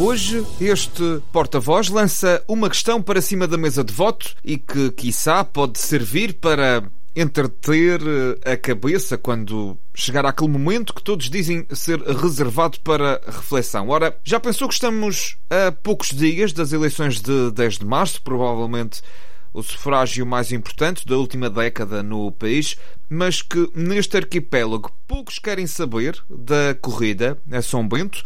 Hoje este porta-voz lança uma questão para cima da mesa de voto e que, quiçá, pode servir para entreter a cabeça quando chegar àquele momento que todos dizem ser reservado para reflexão. Ora, já pensou que estamos a poucos dias das eleições de 10 de março, provavelmente o sufrágio mais importante da última década no país, mas que neste arquipélago poucos querem saber da corrida a São Bento.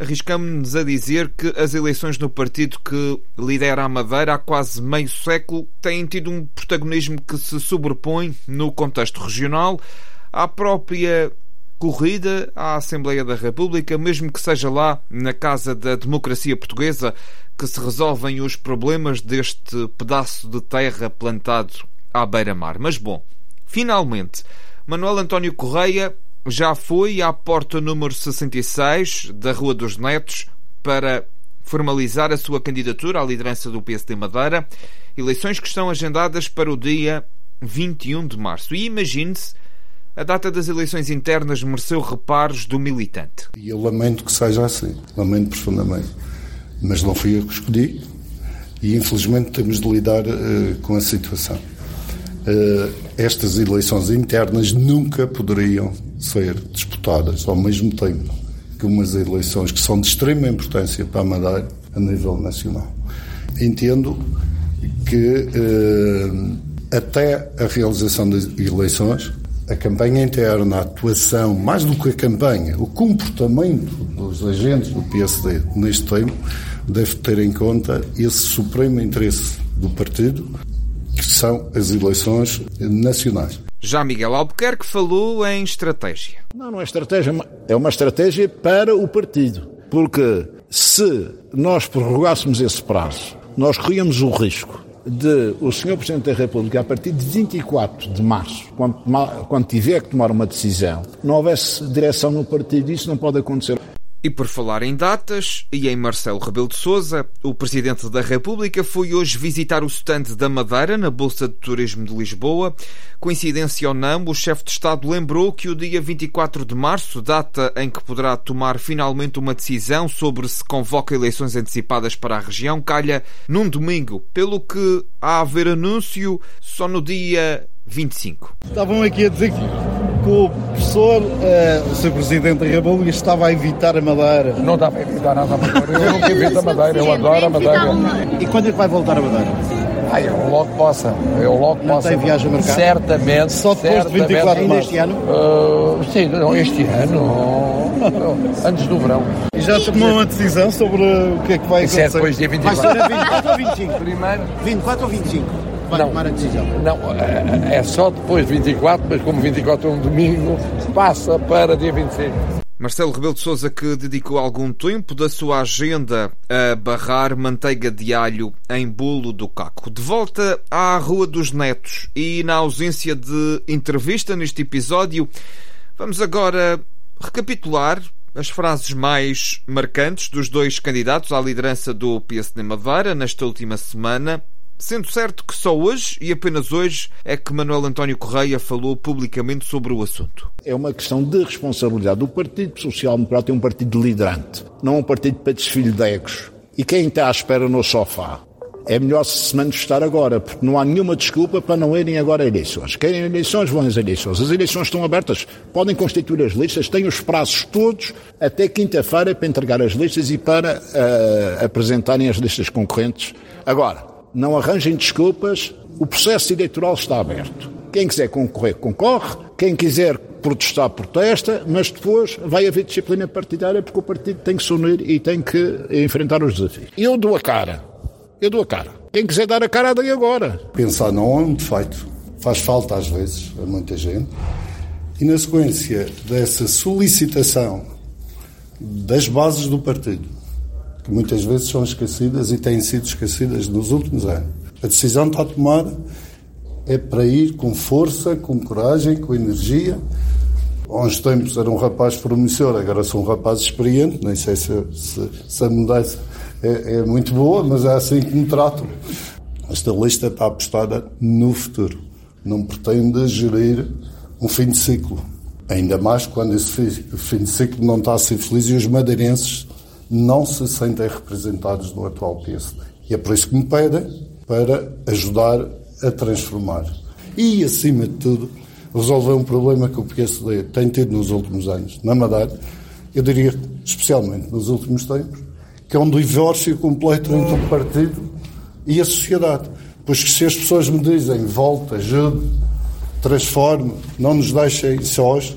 Arriscamos-nos a dizer que as eleições no partido que lidera a Madeira há quase meio século têm tido um protagonismo que se sobrepõe no contexto regional à própria corrida à Assembleia da República, mesmo que seja lá na Casa da Democracia Portuguesa que se resolvem os problemas deste pedaço de terra plantado à beira-mar. Mas bom, finalmente, Manuel António Correia já foi à porta número 66 da Rua dos Netos para formalizar a sua candidatura à liderança do PSD Madeira, eleições que estão agendadas para o dia 21 de março. E imagine-se, a data das eleições internas mereceu reparos do militante. E eu lamento que seja assim, lamento profundamente. Mas não fui eu que escolhi e infelizmente temos de lidar uh, com a situação. Uh, estas eleições internas nunca poderiam ser disputadas ao mesmo tempo que umas eleições que são de extrema importância para a Madeira a nível nacional. Entendo que uh, até a realização das eleições a campanha interna, a atuação, mais do que a campanha, o comportamento dos agentes do PSD neste tempo deve ter em conta esse supremo interesse do partido, são as eleições nacionais. Já Miguel Albuquerque falou em estratégia. Não, não é estratégia, é uma estratégia para o partido. Porque se nós prorrogássemos esse prazo, nós corríamos o risco de o Sr. Presidente da República, a partir de 24 de março, quando, quando tiver que tomar uma decisão, não houvesse direção no partido, isso não pode acontecer. E por falar em datas e em Marcelo Rebelo de Sousa, o Presidente da República foi hoje visitar o stand da Madeira na Bolsa de Turismo de Lisboa. Coincidência ou não, o chefe de Estado lembrou que o dia 24 de março, data em que poderá tomar finalmente uma decisão sobre se convoca eleições antecipadas para a região, calha num domingo, pelo que há a haver anúncio só no dia 25. Estavam aqui a dizer que que o professor, uh, o Sr. Presidente da República, estava a evitar a Madeira. Não estava a evitar nada a Madeira. Eu nunca evito a Madeira, eu adoro a Madeira. E quando é que vai voltar a Madeira? Ah, eu logo possa. Eu logo não possa. tem viagem marcada? Certamente. Só depois de 24 de março? este ano? Uh, sim, não, este ano. Antes do verão. E já tomou uma decisão sobre o que é que vai Isso é acontecer? depois dia 24. Vai ser a 24 ou 25? Primeiro. 24 ou 25? Vai Não. tomar a decisão. Não, é é só depois de 24, mas como 24 é um domingo, passa para dia 25. Marcelo Rebelo de Sousa que dedicou algum tempo da sua agenda a barrar manteiga de alho em bolo do caco. De volta à Rua dos Netos e na ausência de entrevista neste episódio, vamos agora recapitular as frases mais marcantes dos dois candidatos à liderança do PSD Madeira nesta última semana. Sendo certo que só hoje, e apenas hoje, é que Manuel António Correia falou publicamente sobre o assunto. É uma questão de responsabilidade. O Partido Social Democrata é um partido liderante, não é um partido para desfile de egos. E quem está à espera no sofá? É melhor se manifestar agora, porque não há nenhuma desculpa para não irem agora a eleições. Querem eleições, vão às eleições. As eleições estão abertas, podem constituir as listas, têm os prazos todos até quinta-feira para entregar as listas e para uh, apresentarem as listas concorrentes. Agora, não arranjem desculpas, o processo eleitoral está aberto. Quem quiser concorrer, concorre. Quem quiser protestar, protesta, mas depois vai haver disciplina partidária porque o partido tem que se unir e tem que enfrentar os desafios. Eu dou a cara. Eu dou a cara. Quem quiser dar a cara, dê agora. Pensar não é um defeito. Faz falta às vezes a muita gente. E na sequência dessa solicitação das bases do partido, que muitas vezes são esquecidas e têm sido esquecidas nos últimos anos, a decisão está tomada é para ir com força, com coragem, com energia. Há uns tempos era um rapaz promissor, agora sou um rapaz experiente, nem sei se, se, se a mudança é, é, muito boa, mas é assim que me tratam. Esta lista está apostada no futuro. Não pretende gerir um fim de ciclo. Ainda mais quando esse fim de ciclo não está a ser feliz e os madeirenses não se sentem representados no atual PSD. E é por isso que me pedem para ajudar a transformar. E, acima de tudo, resolver um problema que o PSD tem tido nos últimos anos, na Madeira, eu diria especialmente nos últimos tempos, que é um divórcio completo entre o partido e a sociedade. Pois que se as pessoas me dizem volta, ajude, transforme, não nos deixem sós,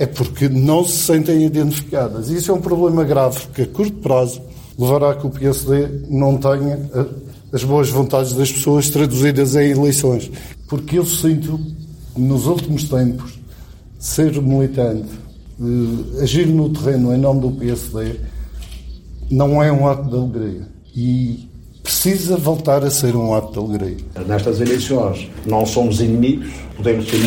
é porque não se sentem identificadas. E isso é um problema grave, que a curto prazo levará a que o PSD não tenha eh, as boas vontades das pessoas traduzidas em eleições. Porque eu sinto, nos últimos tempos, ser militante, eh, agir no terreno em nome do PSD, não é um ato de alegria. E precisa voltar a ser um ato de alegria. Nestas eleições não somos inimigos, podemos ser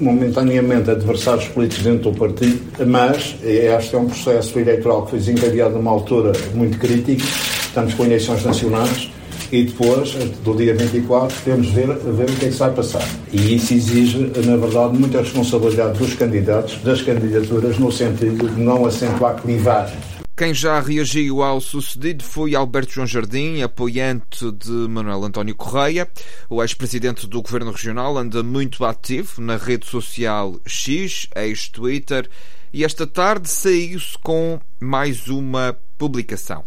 momentaneamente adversários políticos dentro do partido, mas este é um processo eleitoral que foi desencadeado numa altura muito crítica, estamos com eleições nacionais, e depois, do dia 24, temos ver, ver o que é que vai passar. E isso exige, na verdade, muita responsabilidade dos candidatos, das candidaturas, no sentido de não acentuar clivagens quem já reagiu ao sucedido foi Alberto João Jardim, apoiante de Manuel António Correia. O ex-presidente do Governo Regional anda muito ativo na rede social X, ex-Twitter, e esta tarde saiu-se com mais uma publicação.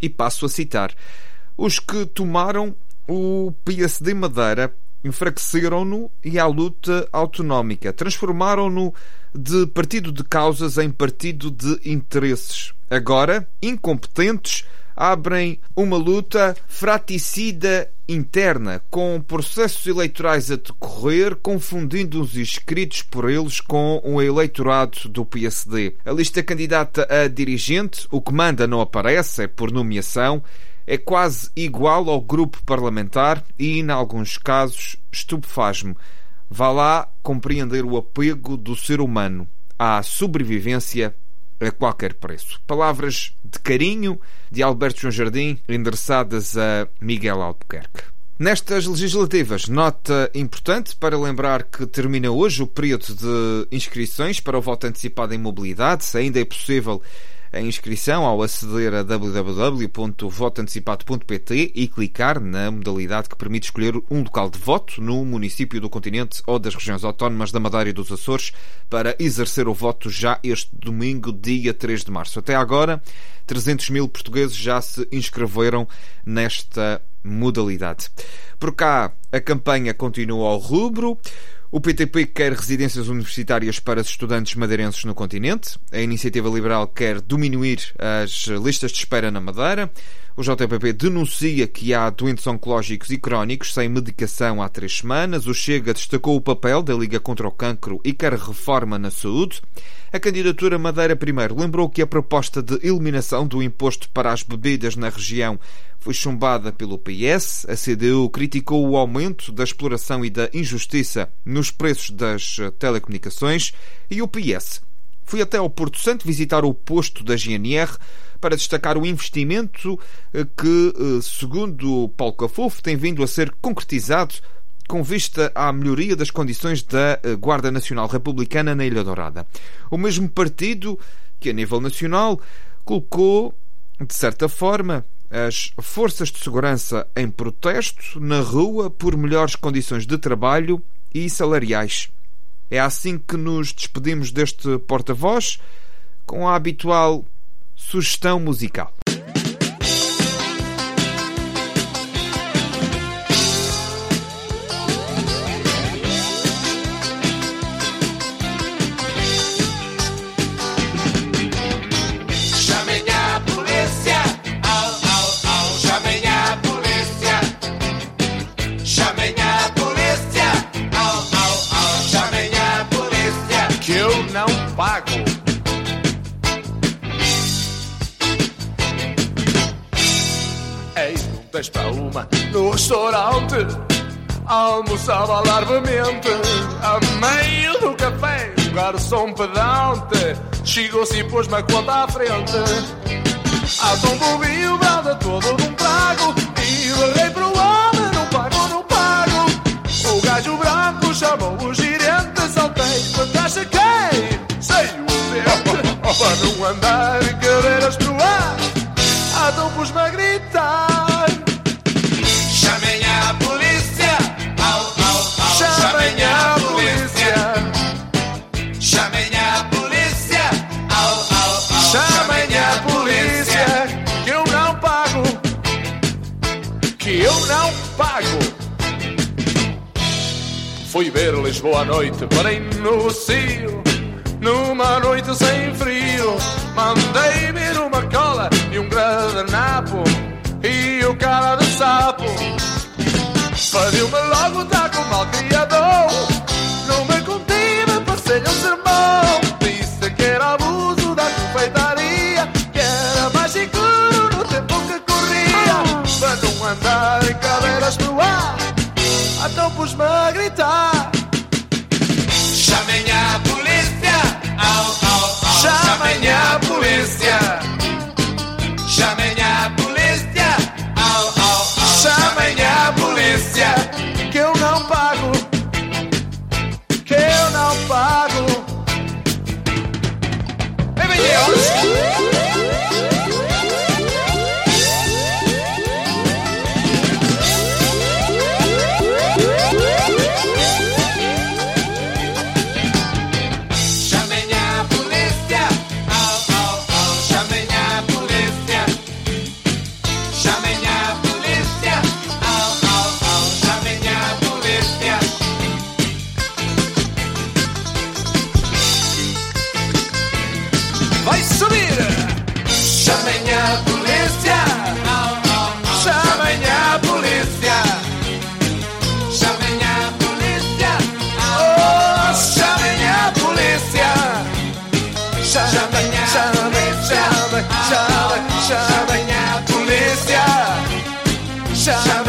E passo a citar. Os que tomaram o PSD Madeira enfraqueceram-no e à luta autonómica, transformaram-no de partido de causas em partido de interesses. Agora, incompetentes, abrem uma luta fraticida interna, com processos eleitorais a decorrer, confundindo os inscritos por eles com o eleitorado do PSD. A lista candidata a dirigente, o que manda não aparece, é por nomeação, é quase igual ao grupo parlamentar e, em alguns casos, estupefaz-me. Vá lá compreender o apego do ser humano à sobrevivência a qualquer preço. Palavras de carinho de Alberto João Jardim endereçadas a Miguel Albuquerque. Nestas legislativas, nota importante para lembrar que termina hoje o período de inscrições para o voto antecipado em mobilidade. Ainda é possível a inscrição ao aceder a www.votoantecipado.pt e clicar na modalidade que permite escolher um local de voto no município do continente ou das regiões autónomas da Madeira e dos Açores para exercer o voto já este domingo, dia 3 de março. Até agora, 300 mil portugueses já se inscreveram nesta modalidade. Por cá, a campanha continua ao rubro. O PTP quer residências universitárias para os estudantes madeirenses no continente. A Iniciativa Liberal quer diminuir as listas de espera na Madeira. O JPP denuncia que há doentes oncológicos e crónicos sem medicação há três semanas. O Chega destacou o papel da Liga contra o Cancro e quer reforma na saúde. A candidatura Madeira Primeiro lembrou que a proposta de eliminação do imposto para as bebidas na região foi chumbada pelo PS. A CDU criticou o aumento da exploração e da injustiça nos preços das telecomunicações. E o PS foi até ao Porto Santo visitar o posto da GNR para destacar o investimento eh, que, eh, segundo Paulo Cafofo, tem vindo a ser concretizado com vista à melhoria das condições da eh, Guarda Nacional Republicana na Ilha Dourada. O mesmo partido que, a nível nacional, colocou, de certa forma, as forças de segurança em protesto na rua por melhores condições de trabalho e salariais. É assim que nos despedimos deste porta-voz com a habitual sugestão musical. Restaurante. Almoçava largamente, a meio do café, o garçom pedante chegou-se e pôs-me a conta à frente. Ah, tão bebi o brada todo de um trago e berrei para o homem: não pago, não pago. O gajo branco chamou o girente, saltei, quanto saquei, sei o dente, para não andar ver Lisboa à noite, parei no cio, numa noite sem frio. Mandei vir uma cola e um grande napo e o cara de sapo. Pediu-me logo dar com mal criador. Chamem a polícia. Chamem Chama, chama, chama, chama, chama, chama, chama, chama, chama,